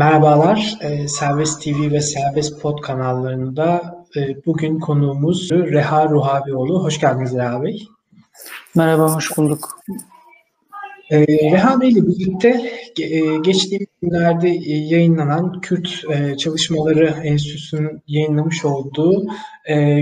Merhabalar, e, Serbest TV ve Serbest Pod kanallarında e, bugün konuğumuz Reha Ruhavioğlu. Hoş geldiniz Reha Bey. Merhaba, hoş bulduk. E, Reha Bey ile birlikte geçtiğimiz günlerde yayınlanan Kürt Çalışmaları Enstitüsü'nün yayınlamış olduğu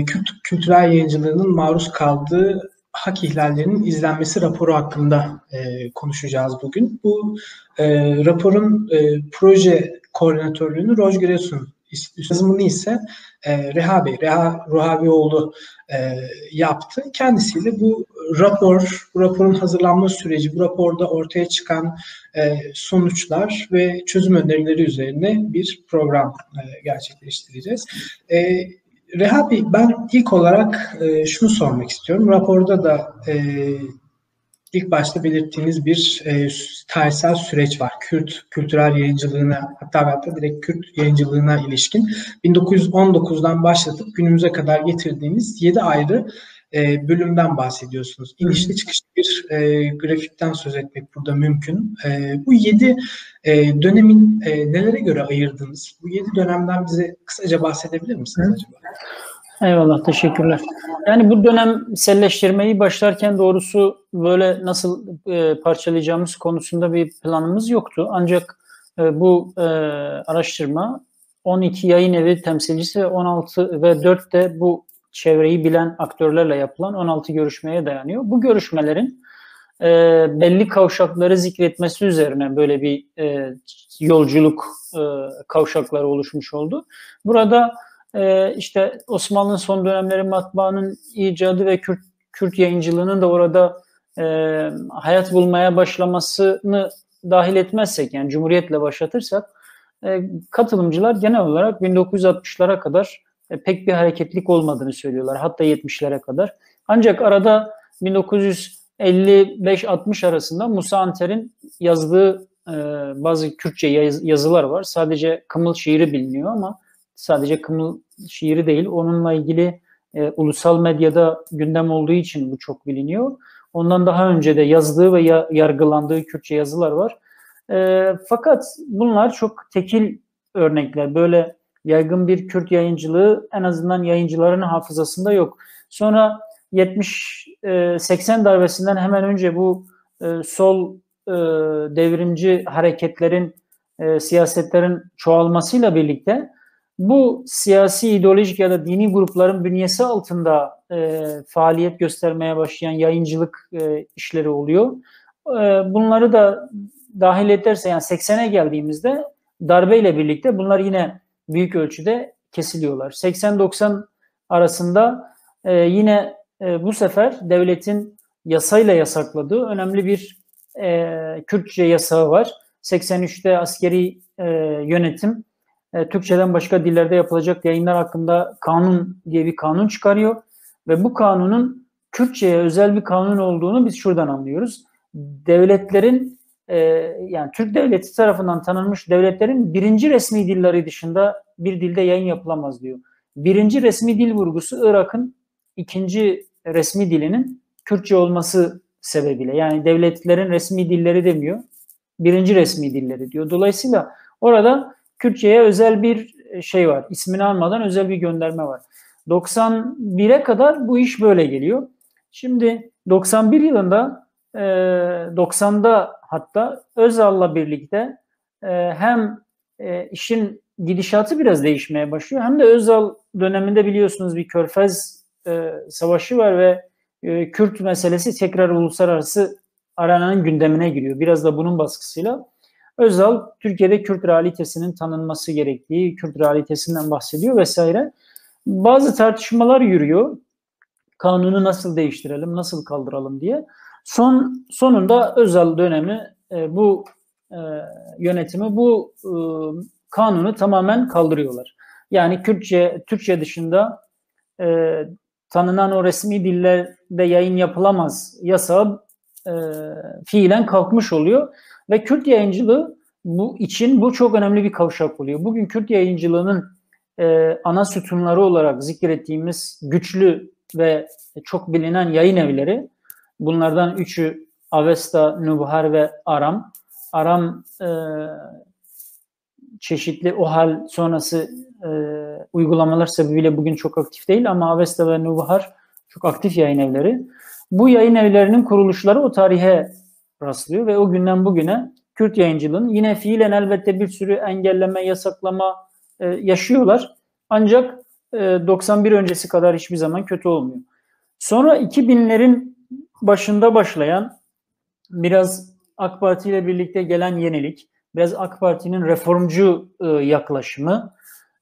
Kürt kültürel yayıncılığının maruz kaldığı hak ihlallerinin izlenmesi raporu hakkında e, konuşacağız bugün. Bu e, raporun e, proje koordinatörlüğünü Roj Giresun yazımını ise e, Reha Bey, Reha Ruhavioğlu e, yaptı. Kendisiyle bu rapor, bu raporun hazırlanma süreci, bu raporda ortaya çıkan e, sonuçlar ve çözüm önerileri üzerine bir program e, gerçekleştireceğiz. E, Reha Bey, ben ilk olarak e, şunu sormak istiyorum. Raporda da e, ilk başta belirttiğiniz bir e, tarihsel süreç var. Kürt kültürel yayıncılığına hatta hatta direkt Kürt yayıncılığına ilişkin 1919'dan başlatıp günümüze kadar getirdiğiniz 7 ayrı e, bölümden bahsediyorsunuz. İnişli çıkışlı bir e, grafikten söz etmek burada mümkün. E, bu 7 e, dönemin e, nelere göre ayırdınız? Bu 7 dönemden bize kısaca bahsedebilir misiniz Hı. acaba? Eyvallah, teşekkürler. Yani bu dönem selleştirmeyi başlarken doğrusu böyle nasıl e, parçalayacağımız konusunda bir planımız yoktu. Ancak e, bu e, araştırma 12 yayın evi temsilcisi ve 16 ve 4 de bu çevreyi bilen aktörlerle yapılan 16 görüşmeye dayanıyor. Bu görüşmelerin e, belli kavşakları zikretmesi üzerine böyle bir e, yolculuk e, kavşakları oluşmuş oldu. Burada e, işte Osmanlı'nın son dönemleri matbaanın icadı ve Kürt, Kürt yayıncılığının da orada e, hayat bulmaya başlamasını dahil etmezsek yani Cumhuriyet'le başlatırsak e, katılımcılar genel olarak 1960'lara kadar pek bir hareketlik olmadığını söylüyorlar. Hatta 70'lere kadar. Ancak arada 1955-60 arasında Musa Anter'in yazdığı e, bazı Kürtçe yaz, yazılar var. Sadece Kımıl şiiri biliniyor ama sadece Kımıl şiiri değil. Onunla ilgili e, ulusal medyada gündem olduğu için bu çok biliniyor. Ondan daha önce de yazdığı ve ya, yargılandığı Kürtçe yazılar var. E, fakat bunlar çok tekil örnekler. Böyle yaygın bir Kürt yayıncılığı en azından yayıncıların hafızasında yok. Sonra 70-80 e, darbesinden hemen önce bu e, sol e, devrimci hareketlerin, siyasetlerin çoğalmasıyla birlikte bu siyasi, ideolojik ya da dini grupların bünyesi altında faaliyet göstermeye başlayan yayıncılık işleri oluyor. bunları da dahil ederse yani 80'e geldiğimizde darbeyle birlikte bunlar yine büyük ölçüde kesiliyorlar. 80-90 arasında e, yine e, bu sefer devletin yasayla yasakladığı önemli bir e, Kürtçe yasağı var. 83'te askeri e, yönetim e, Türkçeden başka dillerde yapılacak yayınlar hakkında kanun diye bir kanun çıkarıyor ve bu kanunun Kürtçe'ye özel bir kanun olduğunu biz şuradan anlıyoruz. Devletlerin e, yani Türk devleti tarafından tanınmış devletlerin birinci resmi dilleri dışında bir dilde yayın yapılamaz diyor. Birinci resmi dil vurgusu Irak'ın ikinci resmi dilinin Kürtçe olması sebebiyle. Yani devletlerin resmi dilleri demiyor. Birinci resmi dilleri diyor. Dolayısıyla orada Kürtçe'ye özel bir şey var. İsmini almadan özel bir gönderme var. 91'e kadar bu iş böyle geliyor. Şimdi 91 yılında e, 90'da hatta Özal'la birlikte e, hem e, işin gidişatı biraz değişmeye başlıyor hem de Özal döneminde biliyorsunuz bir Körfez e, savaşı var ve e, Kürt meselesi tekrar uluslararası arananın gündemine giriyor. Biraz da bunun baskısıyla. Özal Türkiye'de Kürt realitesinin tanınması gerektiği, Kürt realitesinden bahsediyor vesaire. Bazı tartışmalar yürüyor. Kanunu nasıl değiştirelim, nasıl kaldıralım diye. Son sonunda özel dönemi e, bu e, yönetimi bu e, kanunu tamamen kaldırıyorlar. Yani Kürtçe Türkçe dışında e, tanınan o resmi dillerde yayın yapılamaz yasağı e, fiilen kalkmış oluyor ve Kürt yayıncılığı bu için bu çok önemli bir kavşak oluyor. Bugün Kürt yayıncılığının e, ana sütunları olarak zikrettiğimiz güçlü ve çok bilinen yayın evleri Bunlardan üçü Avesta, Nubhar ve Aram. Aram e, çeşitli OHAL sonrası e, uygulamalar sebebiyle bugün çok aktif değil ama Avesta ve Nubhar çok aktif yayın evleri. Bu yayın evlerinin kuruluşları o tarihe rastlıyor ve o günden bugüne Kürt yayıncılığın yine fiilen elbette bir sürü engelleme, yasaklama e, yaşıyorlar. Ancak e, 91 öncesi kadar hiçbir zaman kötü olmuyor. Sonra 2000'lerin başında başlayan biraz AK Parti ile birlikte gelen yenilik, biraz AK Parti'nin reformcu e, yaklaşımı,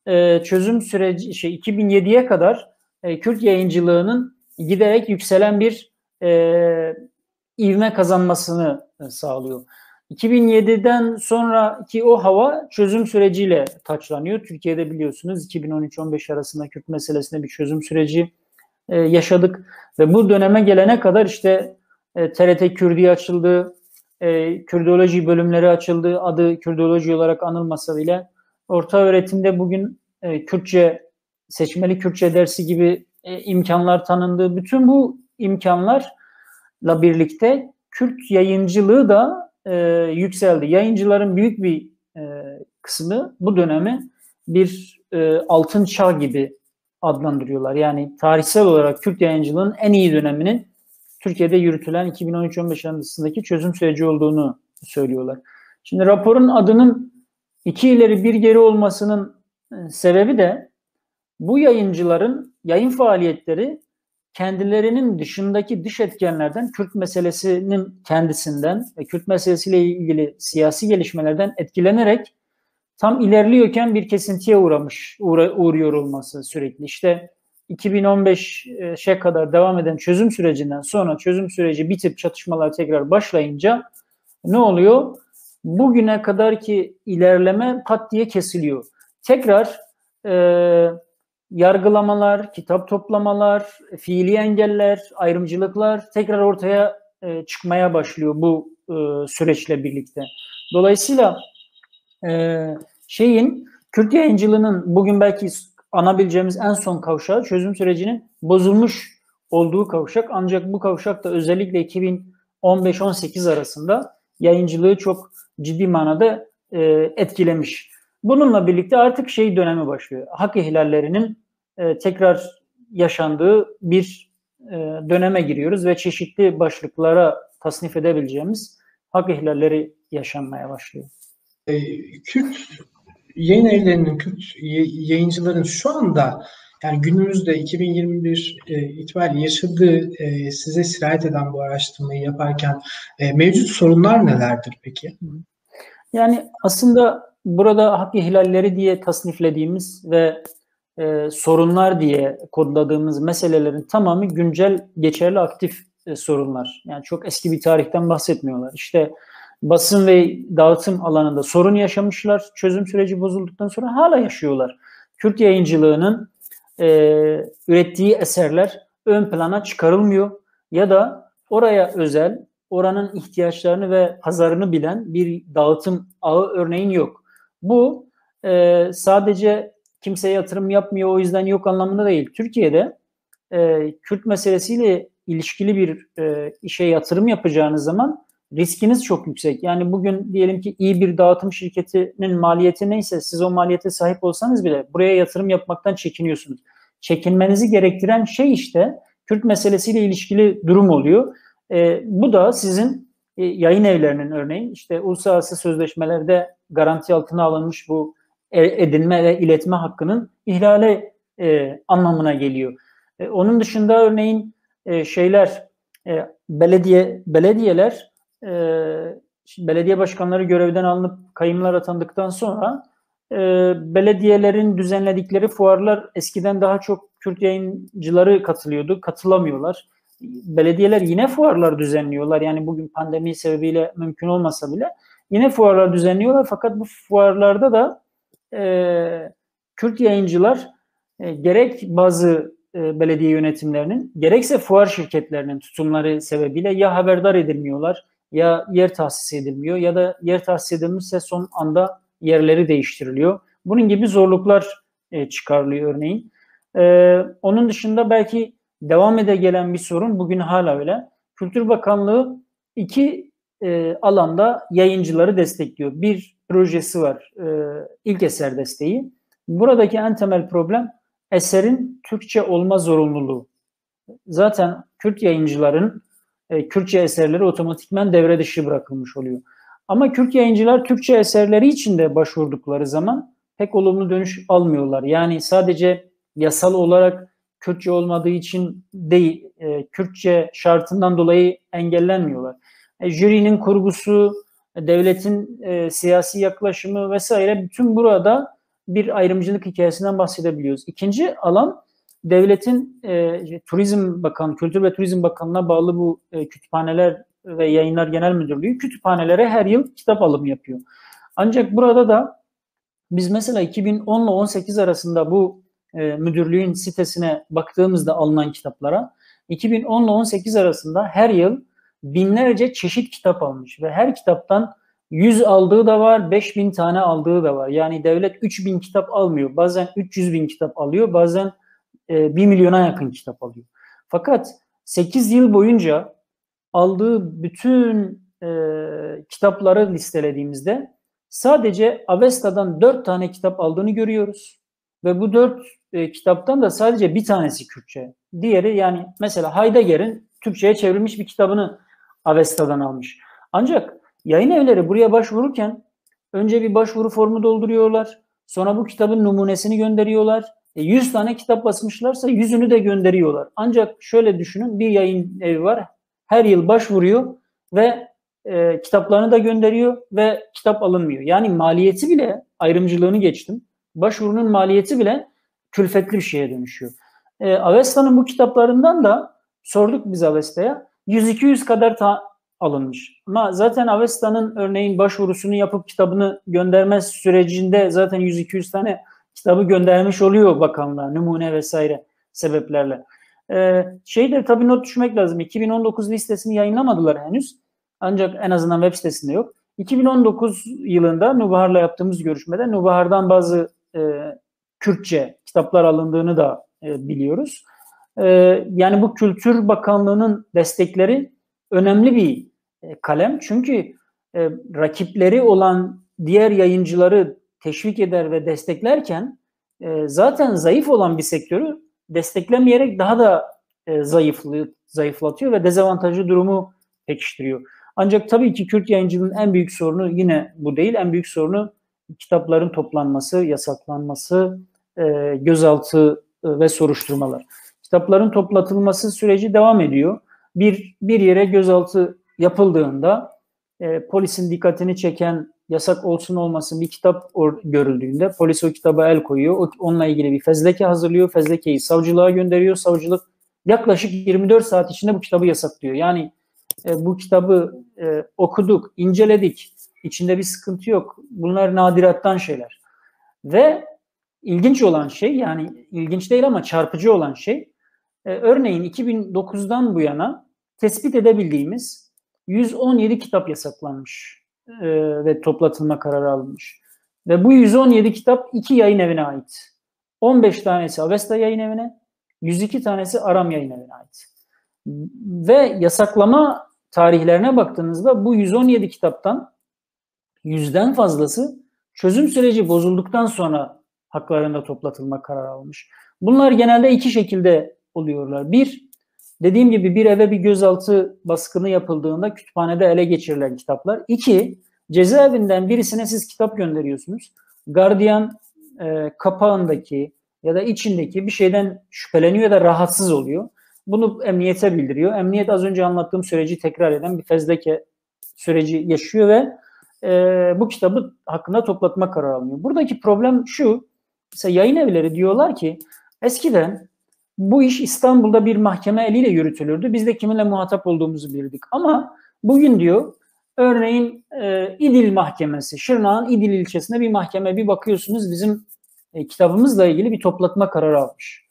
e, çözüm süreci şey 2007'ye kadar e, Kürt yayıncılığının giderek yükselen bir e, ivme kazanmasını sağlıyor. 2007'den sonraki o hava çözüm süreciyle taçlanıyor. Türkiye'de biliyorsunuz 2013-15 arasında Kürt meselesinde bir çözüm süreci e, yaşadık ve bu döneme gelene kadar işte e, TRT Kürdi açıldı, e, Kürdoloji bölümleri açıldı. Adı Kürdoloji olarak anılmasa bile orta öğretimde bugün e, Kürtçe seçmeli Kürtçe dersi gibi e, imkanlar tanındı. Bütün bu imkanlarla birlikte Kürt yayıncılığı da e, yükseldi. Yayıncıların büyük bir e, kısmı bu dönemi bir e, altın çağ gibi adlandırıyorlar. Yani tarihsel olarak Kürt yayıncılığın en iyi döneminin Türkiye'de yürütülen 2013-15 arasındaki çözüm süreci olduğunu söylüyorlar. Şimdi raporun adının iki ileri bir geri olmasının e, sebebi de bu yayıncıların yayın faaliyetleri kendilerinin dışındaki dış etkenlerden, Kürt meselesinin kendisinden ve Kürt meselesiyle ilgili siyasi gelişmelerden etkilenerek tam ilerliyorken bir kesintiye uğramış, uğra, uğruyor olması sürekli. İşte 2015'e kadar devam eden çözüm sürecinden sonra çözüm süreci bitip çatışmalar tekrar başlayınca ne oluyor? Bugüne kadar ki ilerleme pat diye kesiliyor. Tekrar e, yargılamalar, kitap toplamalar, fiili engeller, ayrımcılıklar tekrar ortaya e, çıkmaya başlıyor bu e, süreçle birlikte. Dolayısıyla e, şeyin Kürt yayıncılığının bugün belki anabileceğimiz en son kavşağı çözüm sürecinin bozulmuş olduğu kavşak. Ancak bu kavşak da özellikle 2015-18 arasında yayıncılığı çok ciddi manada e, etkilemiş. Bununla birlikte artık şey dönemi başlıyor. Hak ihlallerinin e, tekrar yaşandığı bir e, döneme giriyoruz ve çeşitli başlıklara tasnif edebileceğimiz hak ihlalleri yaşanmaya başlıyor. E, Kürt yayın evlerinin, Kürt yayıncıların şu anda yani günümüzde 2021 e, itibariyle yaşadığı e, size sirayet eden bu araştırmayı yaparken e, mevcut sorunlar nelerdir peki? Yani aslında burada hak ihlalleri diye tasniflediğimiz ve e, sorunlar diye kodladığımız meselelerin tamamı güncel, geçerli, aktif e, sorunlar. Yani çok eski bir tarihten bahsetmiyorlar. İşte basın ve dağıtım alanında sorun yaşamışlar. Çözüm süreci bozulduktan sonra hala yaşıyorlar. Kürt yayıncılığının e, ürettiği eserler ön plana çıkarılmıyor ya da oraya özel, oranın ihtiyaçlarını ve pazarını bilen bir dağıtım ağı örneğin yok. Bu e, sadece kimseye yatırım yapmıyor o yüzden yok anlamında değil. Türkiye'de e, Kürt meselesiyle ilişkili bir e, işe yatırım yapacağınız zaman riskiniz çok yüksek. Yani bugün diyelim ki iyi bir dağıtım şirketinin maliyeti neyse siz o maliyete sahip olsanız bile buraya yatırım yapmaktan çekiniyorsunuz. Çekinmenizi gerektiren şey işte Kürt meselesiyle ilişkili durum oluyor. E, bu da sizin e, yayın evlerinin örneğin işte uluslararası sözleşmelerde garanti altına alınmış bu e, edinme ve iletme hakkının ihlale e, anlamına geliyor. E, onun dışında örneğin e, şeyler e, belediye belediyeler e, belediye başkanları görevden alınıp kayımlar atandıktan sonra e, belediyelerin düzenledikleri fuarlar eskiden daha çok Kürt yayıncıları katılıyordu. Katılamıyorlar. Belediyeler yine fuarlar düzenliyorlar. Yani bugün pandemi sebebiyle mümkün olmasa bile yine fuarlar düzenliyorlar. Fakat bu fuarlarda da e, Kürt yayıncılar e, gerek bazı e, belediye yönetimlerinin gerekse fuar şirketlerinin tutumları sebebiyle ya haberdar edilmiyorlar ya yer tahsis edilmiyor ya da yer tahsis edilmişse son anda yerleri değiştiriliyor. Bunun gibi zorluklar e, çıkarılıyor örneğin. E, onun dışında belki devam ede gelen bir sorun bugün hala öyle. Kültür Bakanlığı iki e, alanda yayıncıları destekliyor. Bir projesi var, e, ilk eser desteği. Buradaki en temel problem eserin Türkçe olma zorunluluğu. Zaten Kürt yayıncıların e, Kürtçe eserleri otomatikmen devre dışı bırakılmış oluyor. Ama Kürt yayıncılar Türkçe eserleri için de başvurdukları zaman pek olumlu dönüş almıyorlar. Yani sadece yasal olarak Kürtçe olmadığı için değil, e, Kürtçe şartından dolayı engellenmiyorlar. E, jürinin kurgusu, devletin e, siyasi yaklaşımı vesaire bütün burada bir ayrımcılık hikayesinden bahsedebiliyoruz. İkinci alan devletin e, Turizm Bakanı, Kültür ve Turizm Bakanlığı'na bağlı bu e, kütüphaneler ve Yayınlar Genel Müdürlüğü kütüphanelere her yıl kitap alımı yapıyor. Ancak burada da biz mesela 2010 ile 18 arasında bu e, müdürlüğün sitesine baktığımızda alınan kitaplara 2010 ile 18 arasında her yıl binlerce çeşit kitap almış ve her kitaptan 100 aldığı da var, 5000 tane aldığı da var. Yani devlet 3000 kitap almıyor. Bazen 300 bin kitap alıyor, bazen e, 1 milyona yakın kitap alıyor. Fakat 8 yıl boyunca aldığı bütün e, kitapları listelediğimizde sadece Avesta'dan 4 tane kitap aldığını görüyoruz. Ve bu 4 e, kitaptan da sadece bir tanesi Kürtçe. Diğeri yani mesela Heidegger'in Türkçe'ye çevrilmiş bir kitabını Avesta'dan almış. Ancak yayın evleri buraya başvururken önce bir başvuru formu dolduruyorlar. Sonra bu kitabın numunesini gönderiyorlar. E 100 tane kitap basmışlarsa yüzünü de gönderiyorlar. Ancak şöyle düşünün bir yayın evi var. Her yıl başvuruyor ve e, kitaplarını da gönderiyor ve kitap alınmıyor. Yani maliyeti bile ayrımcılığını geçtim. Başvurunun maliyeti bile külfetli bir şeye dönüşüyor. E, Avesta'nın bu kitaplarından da sorduk biz Avesta'ya 100-200 kadar ta alınmış. Ama zaten Avesta'nın örneğin başvurusunu yapıp kitabını gönderme sürecinde zaten 100-200 tane kitabı göndermiş oluyor bakanlığa numune vesaire sebeplerle. Ee, şey tabii not düşmek lazım. 2019 listesini yayınlamadılar henüz. Ancak en azından web sitesinde yok. 2019 yılında Nubahar'la yaptığımız görüşmede Nubahar'dan bazı e, Kürtçe kitaplar alındığını da e, biliyoruz. E, yani bu Kültür Bakanlığı'nın destekleri önemli bir e, kalem. Çünkü e, rakipleri olan diğer yayıncıları teşvik eder ve desteklerken e, zaten zayıf olan bir sektörü desteklemeyerek daha da e, zayıflı, zayıflatıyor ve dezavantajlı durumu pekiştiriyor. Ancak tabii ki Kürt yayıncılığın en büyük sorunu yine bu değil. En büyük sorunu kitapların toplanması, yasaklanması, e, gözaltı e, ve soruşturmalar. Kitapların toplatılması süreci devam ediyor. Bir, bir yere gözaltı yapıldığında e, polisin dikkatini çeken yasak olsun olmasın bir kitap görüldüğünde polis o kitaba el koyuyor. onunla ilgili bir fezleke hazırlıyor. Fezlekeyi savcılığa gönderiyor. Savcılık yaklaşık 24 saat içinde bu kitabı yasaklıyor. Yani e, bu kitabı e, okuduk, inceledik. İçinde bir sıkıntı yok. Bunlar nadirattan şeyler. Ve ilginç olan şey yani ilginç değil ama çarpıcı olan şey e, örneğin 2009'dan bu yana tespit edebildiğimiz 117 kitap yasaklanmış e, ve toplatılma kararı alınmış. Ve bu 117 kitap iki yayın evine ait. 15 tanesi Avesta yayın evine, 102 tanesi Aram yayın evine ait. Ve yasaklama tarihlerine baktığınızda bu 117 kitaptan yüzden fazlası çözüm süreci bozulduktan sonra haklarında toplatılma kararı almış. Bunlar genelde iki şekilde oluyorlar. Bir, Dediğim gibi bir eve bir gözaltı baskını yapıldığında kütüphanede ele geçirilen kitaplar. İki, cezaevinden birisine siz kitap gönderiyorsunuz. Gardiyan e, kapağındaki ya da içindeki bir şeyden şüpheleniyor ya da rahatsız oluyor. Bunu emniyete bildiriyor. Emniyet az önce anlattığım süreci tekrar eden bir fezleke süreci yaşıyor ve e, bu kitabı hakkında toplatma kararı alınıyor. Buradaki problem şu, mesela yayın evleri diyorlar ki eskiden bu iş İstanbul'da bir mahkeme eliyle yürütülürdü. Biz de kiminle muhatap olduğumuzu bilirdik. Ama bugün diyor örneğin e, İdil Mahkemesi, Şırnak'ın İdil ilçesinde bir mahkeme bir bakıyorsunuz bizim e, kitabımızla ilgili bir toplatma kararı almış.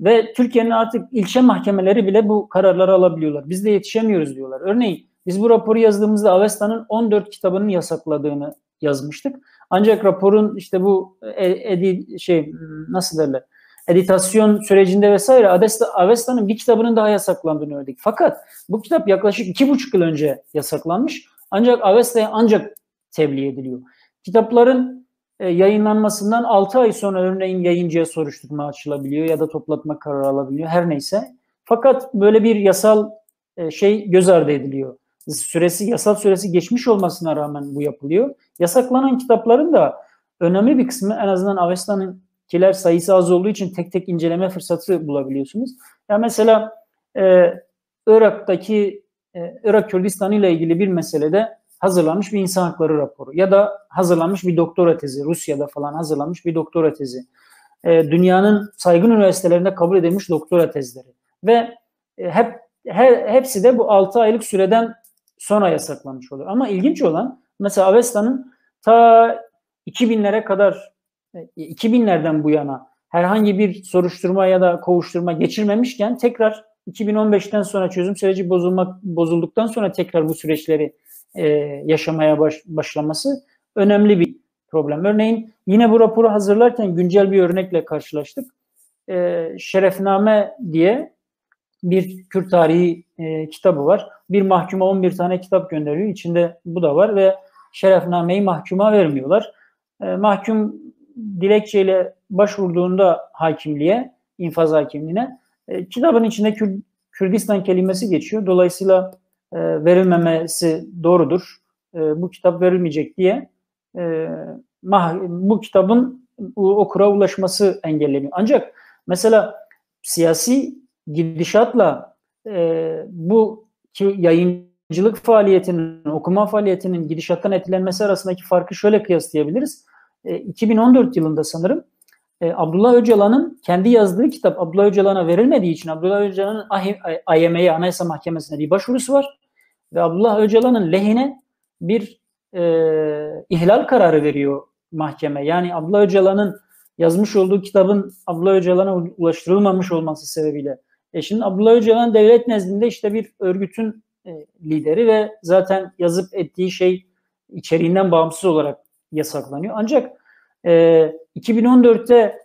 Ve Türkiye'nin artık ilçe mahkemeleri bile bu kararları alabiliyorlar. Biz de yetişemiyoruz diyorlar. Örneğin biz bu raporu yazdığımızda Avesta'nın 14 kitabının yasakladığını yazmıştık. Ancak raporun işte bu e, edi şey nasıl derler editasyon sürecinde vesaire Adesta, Avesta'nın bir kitabının daha yasaklandığını gördük. Fakat bu kitap yaklaşık iki buçuk yıl önce yasaklanmış. Ancak Avesta'ya ancak tebliğ ediliyor. Kitapların e, yayınlanmasından 6 ay sonra örneğin yayıncıya soruşturma açılabiliyor ya da toplatma kararı alabiliyor her neyse. Fakat böyle bir yasal e, şey göz ardı ediliyor. Süresi yasal süresi geçmiş olmasına rağmen bu yapılıyor. Yasaklanan kitapların da önemli bir kısmı en azından Avesta'nın kiler sayısı az olduğu için tek tek inceleme fırsatı bulabiliyorsunuz. Ya mesela e, Irak'taki e, Irak Kürdistan ile ilgili bir meselede hazırlanmış bir insan hakları raporu ya da hazırlanmış bir doktora tezi, Rusya'da falan hazırlanmış bir doktora tezi. E, dünyanın saygın üniversitelerinde kabul edilmiş doktora tezleri ve e, hep her, hepsi de bu 6 aylık süreden sonra yasaklanmış oluyor. Ama ilginç olan mesela Avesta'nın ta 2000'lere kadar 2000'lerden bu yana herhangi bir soruşturma ya da kovuşturma geçirmemişken tekrar 2015'ten sonra çözüm süreci bozulmak bozulduktan sonra tekrar bu süreçleri e, yaşamaya baş, başlaması önemli bir problem. Örneğin yine bu raporu hazırlarken güncel bir örnekle karşılaştık. E, Şerefname diye bir Kürt tarihi e, kitabı var. Bir mahkuma 11 tane kitap gönderiyor. İçinde bu da var ve Şerefname'yi mahkuma vermiyorlar. E, mahkum dilekçeyle başvurduğunda hakimliğe, infaz hakimliğine e, kitabın içinde Kür, Kürdistan kelimesi geçiyor. Dolayısıyla e, verilmemesi doğrudur. E, bu kitap verilmeyecek diye e, mah, bu kitabın okura ulaşması engelleniyor. Ancak mesela siyasi gidişatla e, bu yayıncılık faaliyetinin, okuma faaliyetinin gidişattan etkilenmesi arasındaki farkı şöyle kıyaslayabiliriz. 2014 e, yılında sanırım e, Abdullah Öcalan'ın kendi yazdığı kitap Abdullah Öcalan'a verilmediği için Abdullah Öcalan'ın AYM'ye Anayasa Mahkemesi'ne bir başvurusu var ve Abdullah Öcalan'ın lehine bir e, ihlal kararı veriyor mahkeme. Yani Abdullah Öcalan'ın yazmış olduğu kitabın Abdullah Öcalan'a ulaştırılmamış olması sebebiyle. E şimdi Abdullah Öcalan devlet nezdinde işte bir örgütün e, lideri ve zaten yazıp ettiği şey içeriğinden bağımsız olarak yasaklanıyor. Ancak e, 2014'te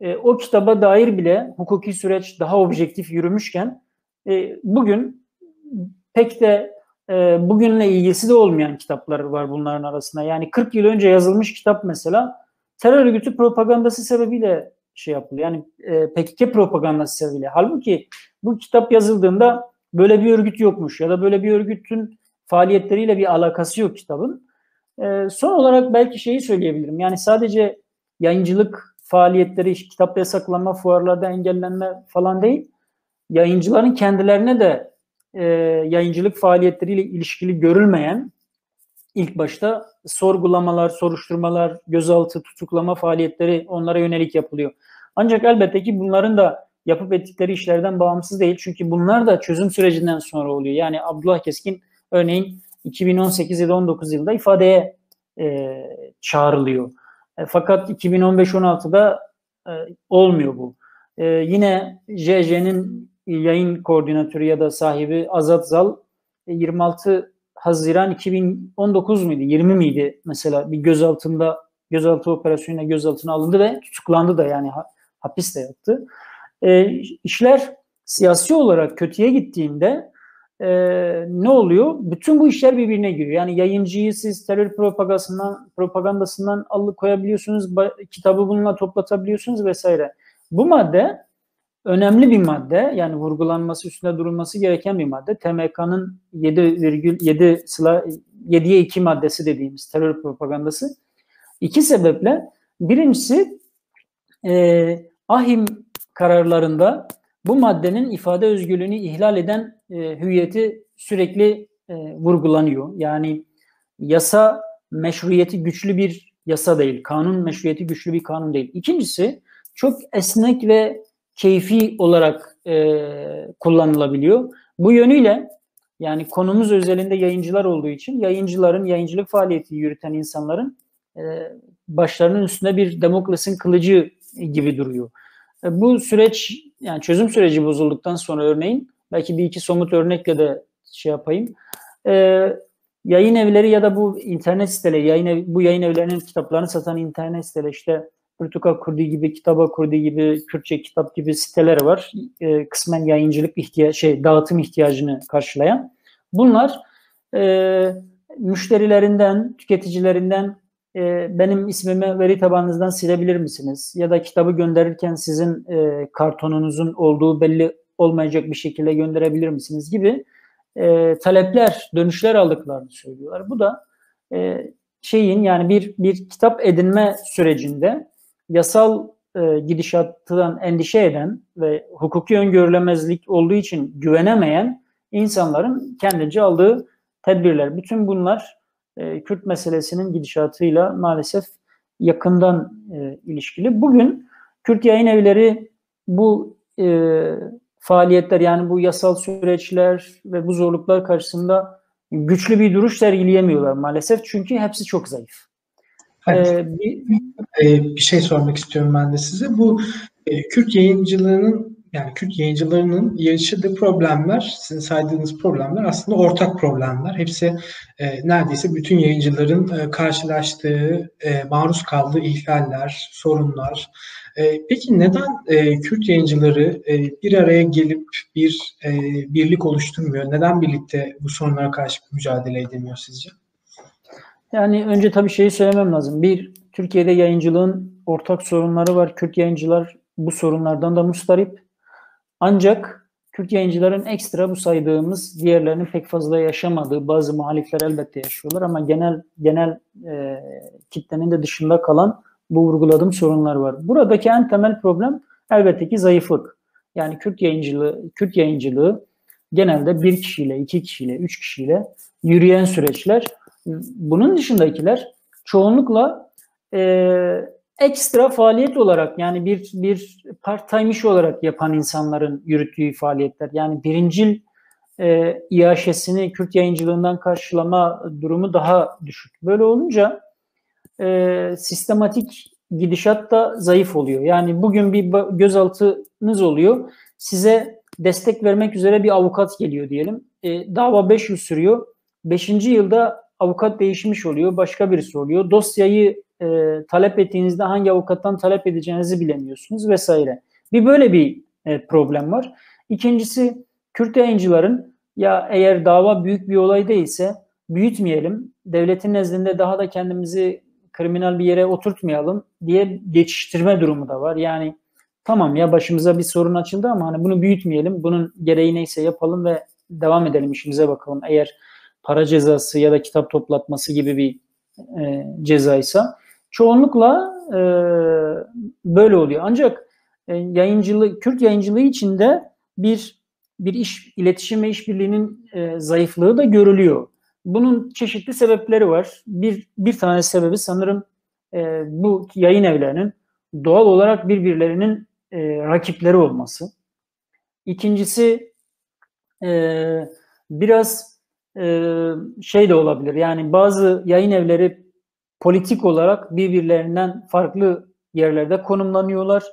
e, o kitaba dair bile hukuki süreç daha objektif yürümüşken e, bugün pek de e, bugünle ilgisi de olmayan kitaplar var bunların arasında. Yani 40 yıl önce yazılmış kitap mesela terör örgütü propagandası sebebiyle şey yapılıyor. Yani e, PKK propagandası sebebiyle. Halbuki bu kitap yazıldığında böyle bir örgüt yokmuş ya da böyle bir örgütün faaliyetleriyle bir alakası yok kitabın. E, son olarak belki şeyi söyleyebilirim. Yani sadece yayıncılık faaliyetleri, kitap yasaklanma, fuarlarda engellenme falan değil. Yayıncıların kendilerine de e, yayıncılık faaliyetleriyle ilişkili görülmeyen ilk başta sorgulamalar, soruşturmalar, gözaltı, tutuklama faaliyetleri onlara yönelik yapılıyor. Ancak elbette ki bunların da yapıp ettikleri işlerden bağımsız değil. Çünkü bunlar da çözüm sürecinden sonra oluyor. Yani Abdullah Keskin örneğin 2018 ya da 19 yılında ifadeye e, çağrılıyor. E, fakat 2015-16'da e, olmuyor bu. E, yine JJ'nin yayın koordinatörü ya da sahibi Azat Zal 26 e, Haziran 2019 muydu 20 miydi mesela bir gözaltında gözaltı operasyonuyla gözaltına alındı ve tutuklandı da yani hapis de yattı. E, işler siyasi olarak kötüye gittiğinde e, ne oluyor? Bütün bu işler birbirine giriyor. Yani yayıncıyı siz terör propagandasından, propagandasından alıkoyabiliyorsunuz, kitabı bununla toplatabiliyorsunuz vesaire. Bu madde önemli bir madde. Yani vurgulanması, üstünde durulması gereken bir madde. TMK'nın 7,7 sıla 7'ye 2 maddesi dediğimiz terör propagandası. İki sebeple birincisi e, ahim kararlarında bu maddenin ifade özgürlüğünü ihlal eden e, hüviyeti sürekli e, vurgulanıyor. Yani yasa meşruiyeti güçlü bir yasa değil. Kanun meşruiyeti güçlü bir kanun değil. İkincisi çok esnek ve keyfi olarak e, kullanılabiliyor. Bu yönüyle yani konumuz özelinde yayıncılar olduğu için yayıncıların, yayıncılık faaliyeti yürüten insanların e, başlarının üstünde bir demokrasinin kılıcı gibi duruyor. E, bu süreç yani çözüm süreci bozulduktan sonra örneğin belki bir iki somut örnekle de şey yapayım. E, yayın evleri ya da bu internet siteleri, yayın ev, bu yayın evlerinin kitaplarını satan internet siteleri işte Portugal Kurdi gibi, Kitaba Kurdi gibi, Kürtçe kitap gibi siteler var. E, kısmen yayıncılık ihtiya şey dağıtım ihtiyacını karşılayan. Bunlar e, müşterilerinden, tüketicilerinden e, benim ismimi veri tabanınızdan silebilir misiniz? Ya da kitabı gönderirken sizin e, kartonunuzun olduğu belli olmayacak bir şekilde gönderebilir misiniz gibi e, talepler, dönüşler aldıklarını söylüyorlar. Bu da e, şeyin yani bir bir kitap edinme sürecinde yasal e, gidişattan endişe eden ve hukuki öngörülemezlik olduğu için güvenemeyen insanların kendince aldığı tedbirler. Bütün bunlar e, Kürt meselesinin gidişatıyla maalesef yakından e, ilişkili. Bugün Kürt yayın evleri bu e, faaliyetler yani bu yasal süreçler ve bu zorluklar karşısında güçlü bir duruş sergileyemiyorlar maalesef çünkü hepsi çok zayıf. Evet. Ee, bir, ee, bir şey sormak istiyorum ben de size. Bu e, Kürt yayıncılığının yani Kürt yayıncılarının yaşadığı problemler, sizin saydığınız problemler aslında ortak problemler. Hepsi e, neredeyse bütün yayıncıların e, karşılaştığı, e, maruz kaldığı ihlaller, sorunlar. E, peki neden e, Kürt yayıncıları e, bir araya gelip bir e, birlik oluşturmuyor? Neden birlikte bu sorunlara karşı mücadele edemiyor sizce? Yani önce tabii şeyi söylemem lazım. Bir, Türkiye'de yayıncılığın ortak sorunları var. Kürt yayıncılar bu sorunlardan da mustarip. Ancak Kürt yayıncıların ekstra bu saydığımız diğerlerinin pek fazla yaşamadığı bazı muhalifler elbette yaşıyorlar ama genel genel e, kitlenin de dışında kalan bu vurguladığım sorunlar var. Buradaki en temel problem elbette ki zayıflık. Yani Kürt yayıncılığı, Kürt yayıncılığı genelde bir kişiyle, iki kişiyle, üç kişiyle yürüyen süreçler. Bunun dışındakiler çoğunlukla e, ekstra faaliyet olarak yani bir bir part time iş olarak yapan insanların yürüttüğü faaliyetler. Yani birincil e, iaşesini Kürt yayıncılığından karşılama durumu daha düşük. Böyle olunca e, sistematik gidişat da zayıf oluyor. Yani bugün bir gözaltınız oluyor. Size destek vermek üzere bir avukat geliyor diyelim. E, dava 5 yıl sürüyor. 5. yılda avukat değişmiş oluyor. Başka birisi oluyor. Dosyayı e, talep ettiğinizde hangi avukattan talep edeceğinizi bilemiyorsunuz vesaire. Bir böyle bir e, problem var. İkincisi Kürt yayıncıların ya eğer dava büyük bir olay değilse büyütmeyelim. Devletin nezdinde daha da kendimizi kriminal bir yere oturtmayalım diye geçiştirme durumu da var. Yani tamam ya başımıza bir sorun açıldı ama hani bunu büyütmeyelim. Bunun gereği neyse yapalım ve devam edelim işimize bakalım. Eğer para cezası ya da kitap toplatması gibi bir e, cezaysa çoğunlukla e, böyle oluyor. Ancak e, yayıncılık, Kürt yayıncılığı içinde bir bir iş iletişim ve işbirliğinin e, zayıflığı da görülüyor. Bunun çeşitli sebepleri var. Bir bir tane sebebi sanırım e, bu yayın evlerinin doğal olarak birbirlerinin e, rakipleri olması. İkincisi e, biraz e, şey de olabilir. Yani bazı yayın evleri politik olarak birbirlerinden farklı yerlerde konumlanıyorlar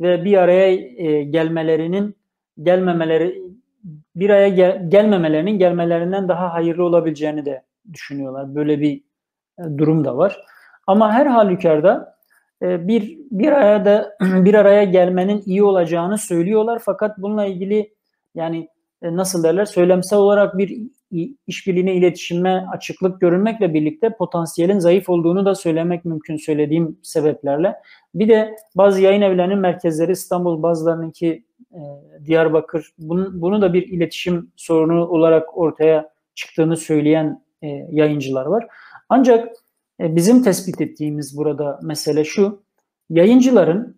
ve bir araya e, gelmelerinin gelmemeleri bir araya gel, gelmemelerinin gelmelerinden daha hayırlı olabileceğini de düşünüyorlar. Böyle bir e, durum da var. Ama her halükarda e, bir bir araya da bir araya gelmenin iyi olacağını söylüyorlar fakat bununla ilgili yani e, nasıl derler söylemsel olarak bir işbirliğine, iletişime açıklık görünmekle birlikte potansiyelin zayıf olduğunu da söylemek mümkün söylediğim sebeplerle. Bir de bazı yayın evlerinin merkezleri İstanbul, bazılarınınki Diyarbakır. Bunu, bunu da bir iletişim sorunu olarak ortaya çıktığını söyleyen e, yayıncılar var. Ancak e, bizim tespit ettiğimiz burada mesele şu. Yayıncıların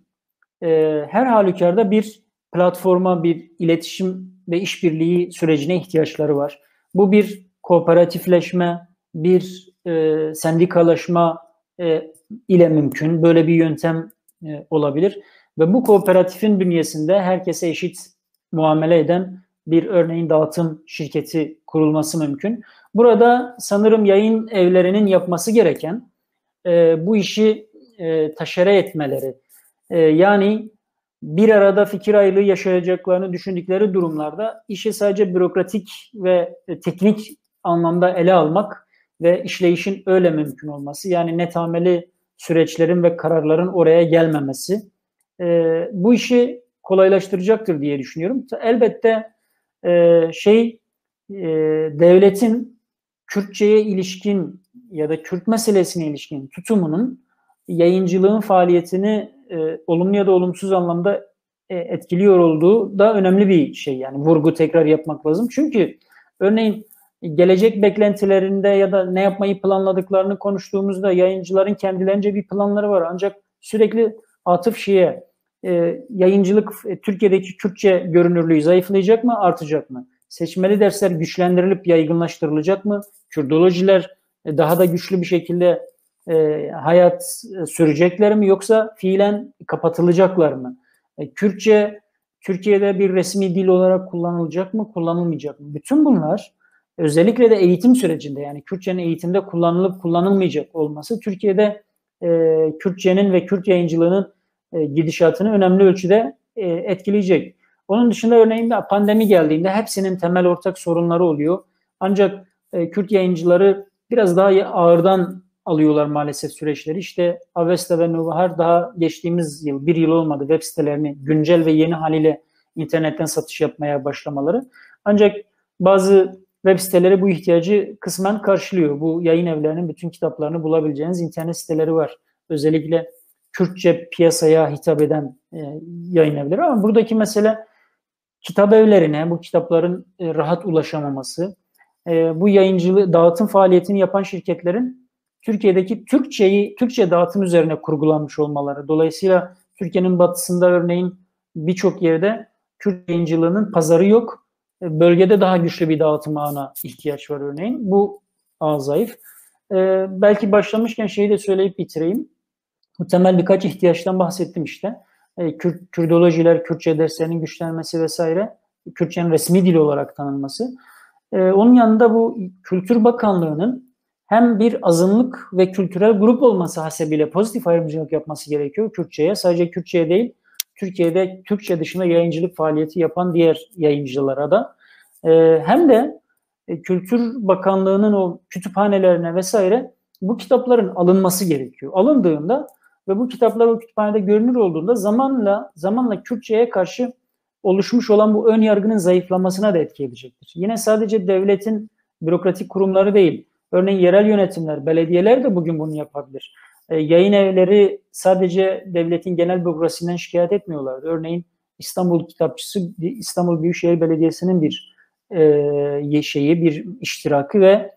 e, her halükarda bir platforma, bir iletişim ve işbirliği sürecine ihtiyaçları var. Bu bir kooperatifleşme, bir e, sendikalaşma e, ile mümkün. Böyle bir yöntem e, olabilir. Ve bu kooperatifin bünyesinde herkese eşit muamele eden bir örneğin dağıtım şirketi kurulması mümkün. Burada sanırım yayın evlerinin yapması gereken e, bu işi e, taşere etmeleri. E, yani bir arada fikir ayrılığı yaşayacaklarını düşündükleri durumlarda işi sadece bürokratik ve e, teknik anlamda ele almak ve işleyişin öyle mümkün olması. Yani netameli süreçlerin ve kararların oraya gelmemesi e, bu işi kolaylaştıracaktır diye düşünüyorum. Elbette e, şey e, devletin Kürtçe'ye ilişkin ya da Kürt meselesine ilişkin tutumunun yayıncılığın faaliyetini e, olumlu ya da olumsuz anlamda e, etkiliyor olduğu da önemli bir şey. Yani vurgu tekrar yapmak lazım. Çünkü örneğin gelecek beklentilerinde ya da ne yapmayı planladıklarını konuştuğumuzda yayıncıların kendilerince bir planları var. Ancak sürekli atıf şeye e, yayıncılık e, Türkiye'deki Kürtçe görünürlüğü zayıflayacak mı, artacak mı? Seçmeli dersler güçlendirilip yaygınlaştırılacak mı? Kürdolojiler e, daha da güçlü bir şekilde e, hayat e, sürecekler mi yoksa fiilen kapatılacaklar mı? Kürtçe Türkiye'de bir resmi dil olarak kullanılacak mı, kullanılmayacak mı? Bütün bunlar özellikle de eğitim sürecinde yani Kürtçenin eğitimde kullanılıp kullanılmayacak olması Türkiye'de e, Kürtçenin ve Kürt yayıncılığının e, gidişatını önemli ölçüde e, etkileyecek. Onun dışında örneğin pandemi geldiğinde hepsinin temel ortak sorunları oluyor. Ancak e, Kürt yayıncıları biraz daha ağırdan alıyorlar maalesef süreçleri. İşte Avesta ve Nuvahar daha geçtiğimiz yıl, bir yıl olmadı web sitelerini güncel ve yeni haliyle internetten satış yapmaya başlamaları. Ancak bazı web siteleri bu ihtiyacı kısmen karşılıyor. Bu yayın evlerinin bütün kitaplarını bulabileceğiniz internet siteleri var. Özellikle Kürtçe piyasaya hitap eden e, yayın evleri ama buradaki mesele kitap evlerine bu kitapların e, rahat ulaşamaması, e, bu yayıncılığı dağıtım faaliyetini yapan şirketlerin Türkiye'deki Türkçeyi Türkçe dağıtım üzerine kurgulanmış olmaları. Dolayısıyla Türkiye'nin batısında örneğin birçok yerde Kürt yayıncılığının pazarı yok. E, bölgede daha güçlü bir dağıtım ağına ihtiyaç var örneğin. Bu ağ zayıf. E, belki başlamışken şeyi de söyleyip bitireyim. Bu temel birkaç ihtiyaçtan bahsettim işte. E, Kürt, Kürdolojiler, Kürtçe derslerinin güçlenmesi vesaire. Kürtçenin resmi dil olarak tanınması. E, onun yanında bu Kültür Bakanlığı'nın hem bir azınlık ve kültürel grup olması hasebiyle pozitif ayrımcılık yapması gerekiyor Kürtçe'ye. Sadece Kürtçe'ye değil, Türkiye'de Türkçe dışında yayıncılık faaliyeti yapan diğer yayıncılara da. E, hem de e, Kültür Bakanlığı'nın o kütüphanelerine vesaire bu kitapların alınması gerekiyor. Alındığında ve bu kitaplar o kütüphanede görünür olduğunda zamanla zamanla Kürtçe'ye karşı oluşmuş olan bu ön yargının zayıflamasına da etki edecektir. Yine sadece devletin bürokratik kurumları değil, örneğin yerel yönetimler, belediyeler de bugün bunu yapabilir. E, yayın evleri sadece devletin genel bürokrasisinden şikayet etmiyorlardı. Örneğin İstanbul Kitapçısı, İstanbul Büyükşehir Belediyesi'nin bir e, şeyi, bir iştirakı ve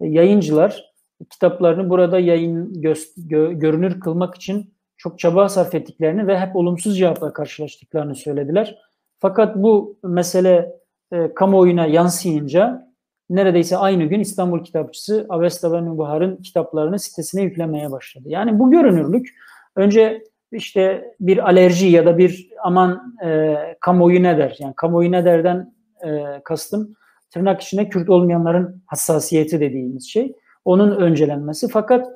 yayıncılar kitaplarını burada yayın gö, gö, görünür kılmak için çok çaba sarf ettiklerini ve hep olumsuz cevapla karşılaştıklarını söylediler. Fakat bu mesele e, kamuoyuna yansıyınca neredeyse aynı gün İstanbul Kitapçısı Avesta ve Nubahar'ın kitaplarını sitesine yüklemeye başladı. Yani bu görünürlük önce işte bir alerji ya da bir aman e, kamuoyu ne der? Yani kamuoyu ne derden e, kastım tırnak içinde Kürt olmayanların hassasiyeti dediğimiz şey onun öncelenmesi. Fakat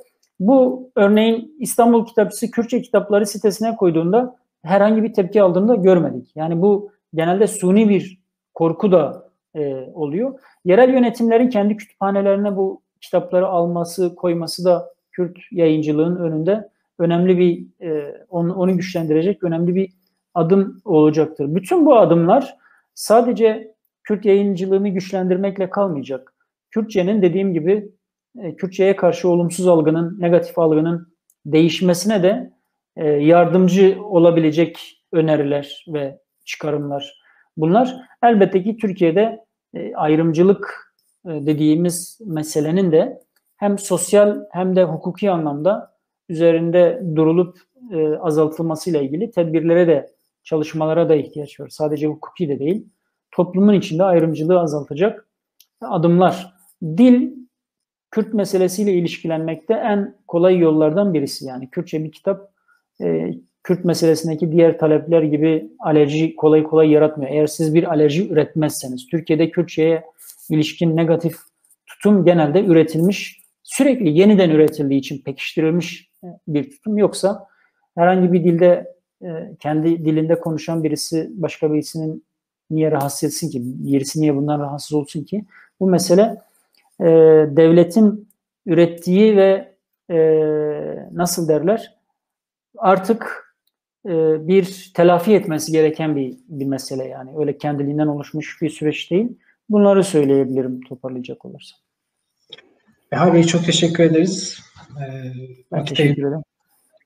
bu örneğin İstanbul Kitapçısı Kürtçe kitapları sitesine koyduğunda herhangi bir tepki aldığını da görmedik. Yani bu genelde suni bir korku da e, oluyor. Yerel yönetimlerin kendi kütüphanelerine bu kitapları alması, koyması da Kürt yayıncılığın önünde önemli bir e, onu, onu güçlendirecek önemli bir adım olacaktır. Bütün bu adımlar sadece Kürt yayıncılığını güçlendirmekle kalmayacak. Kürtçenin dediğim gibi e, Kürtçe'ye karşı olumsuz algının, negatif algının değişmesine de e, yardımcı olabilecek öneriler ve çıkarımlar. Bunlar elbette ki Türkiye'de e, ayrımcılık dediğimiz meselenin de hem sosyal hem de hukuki anlamda üzerinde durulup azaltılmasıyla ilgili tedbirlere de çalışmalara da ihtiyaç var. Sadece hukuki de değil. Toplumun içinde ayrımcılığı azaltacak adımlar. Dil Kürt meselesiyle ilişkilenmekte en kolay yollardan birisi. Yani Kürtçe bir kitap e, Kürt meselesindeki diğer talepler gibi alerji kolay kolay yaratmıyor. Eğer siz bir alerji üretmezseniz, Türkiye'de Kürtçe'ye ilişkin negatif tutum genelde üretilmiş, sürekli yeniden üretildiği için pekiştirilmiş bir tutum. Yoksa herhangi bir dilde e, kendi dilinde konuşan birisi başka birisinin niye rahatsız etsin ki? Birisi niye bundan rahatsız olsun ki? Bu mesele e, devletin ürettiği ve e, nasıl derler artık e, bir telafi etmesi gereken bir, bir mesele yani. Öyle kendiliğinden oluşmuş bir süreç değil. Bunları söyleyebilirim toparlayacak olursam. Behar Bey çok teşekkür ederiz. Ee, ben teşekkür ederim.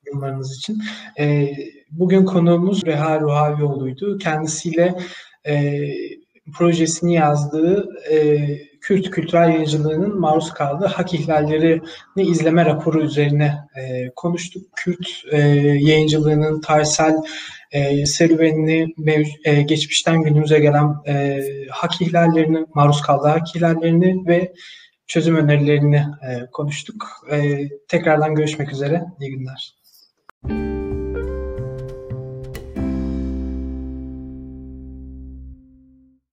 Yorumlarınız için. Ee, bugün konuğumuz Reha Ruhavioğlu'ydu. Kendisiyle e, projesini yazdığı e, Kürt kültürel yayıncılığının maruz kaldığı hak ihlallerini izleme raporu üzerine e, konuştuk. Kürt e, yayıncılığının tarihsel e, serüvenini, e, geçmişten günümüze gelen e, hak ihlallerini, maruz kaldığı hak ihlallerini ve çözüm önerilerini e, konuştuk. E, tekrardan görüşmek üzere. İyi günler.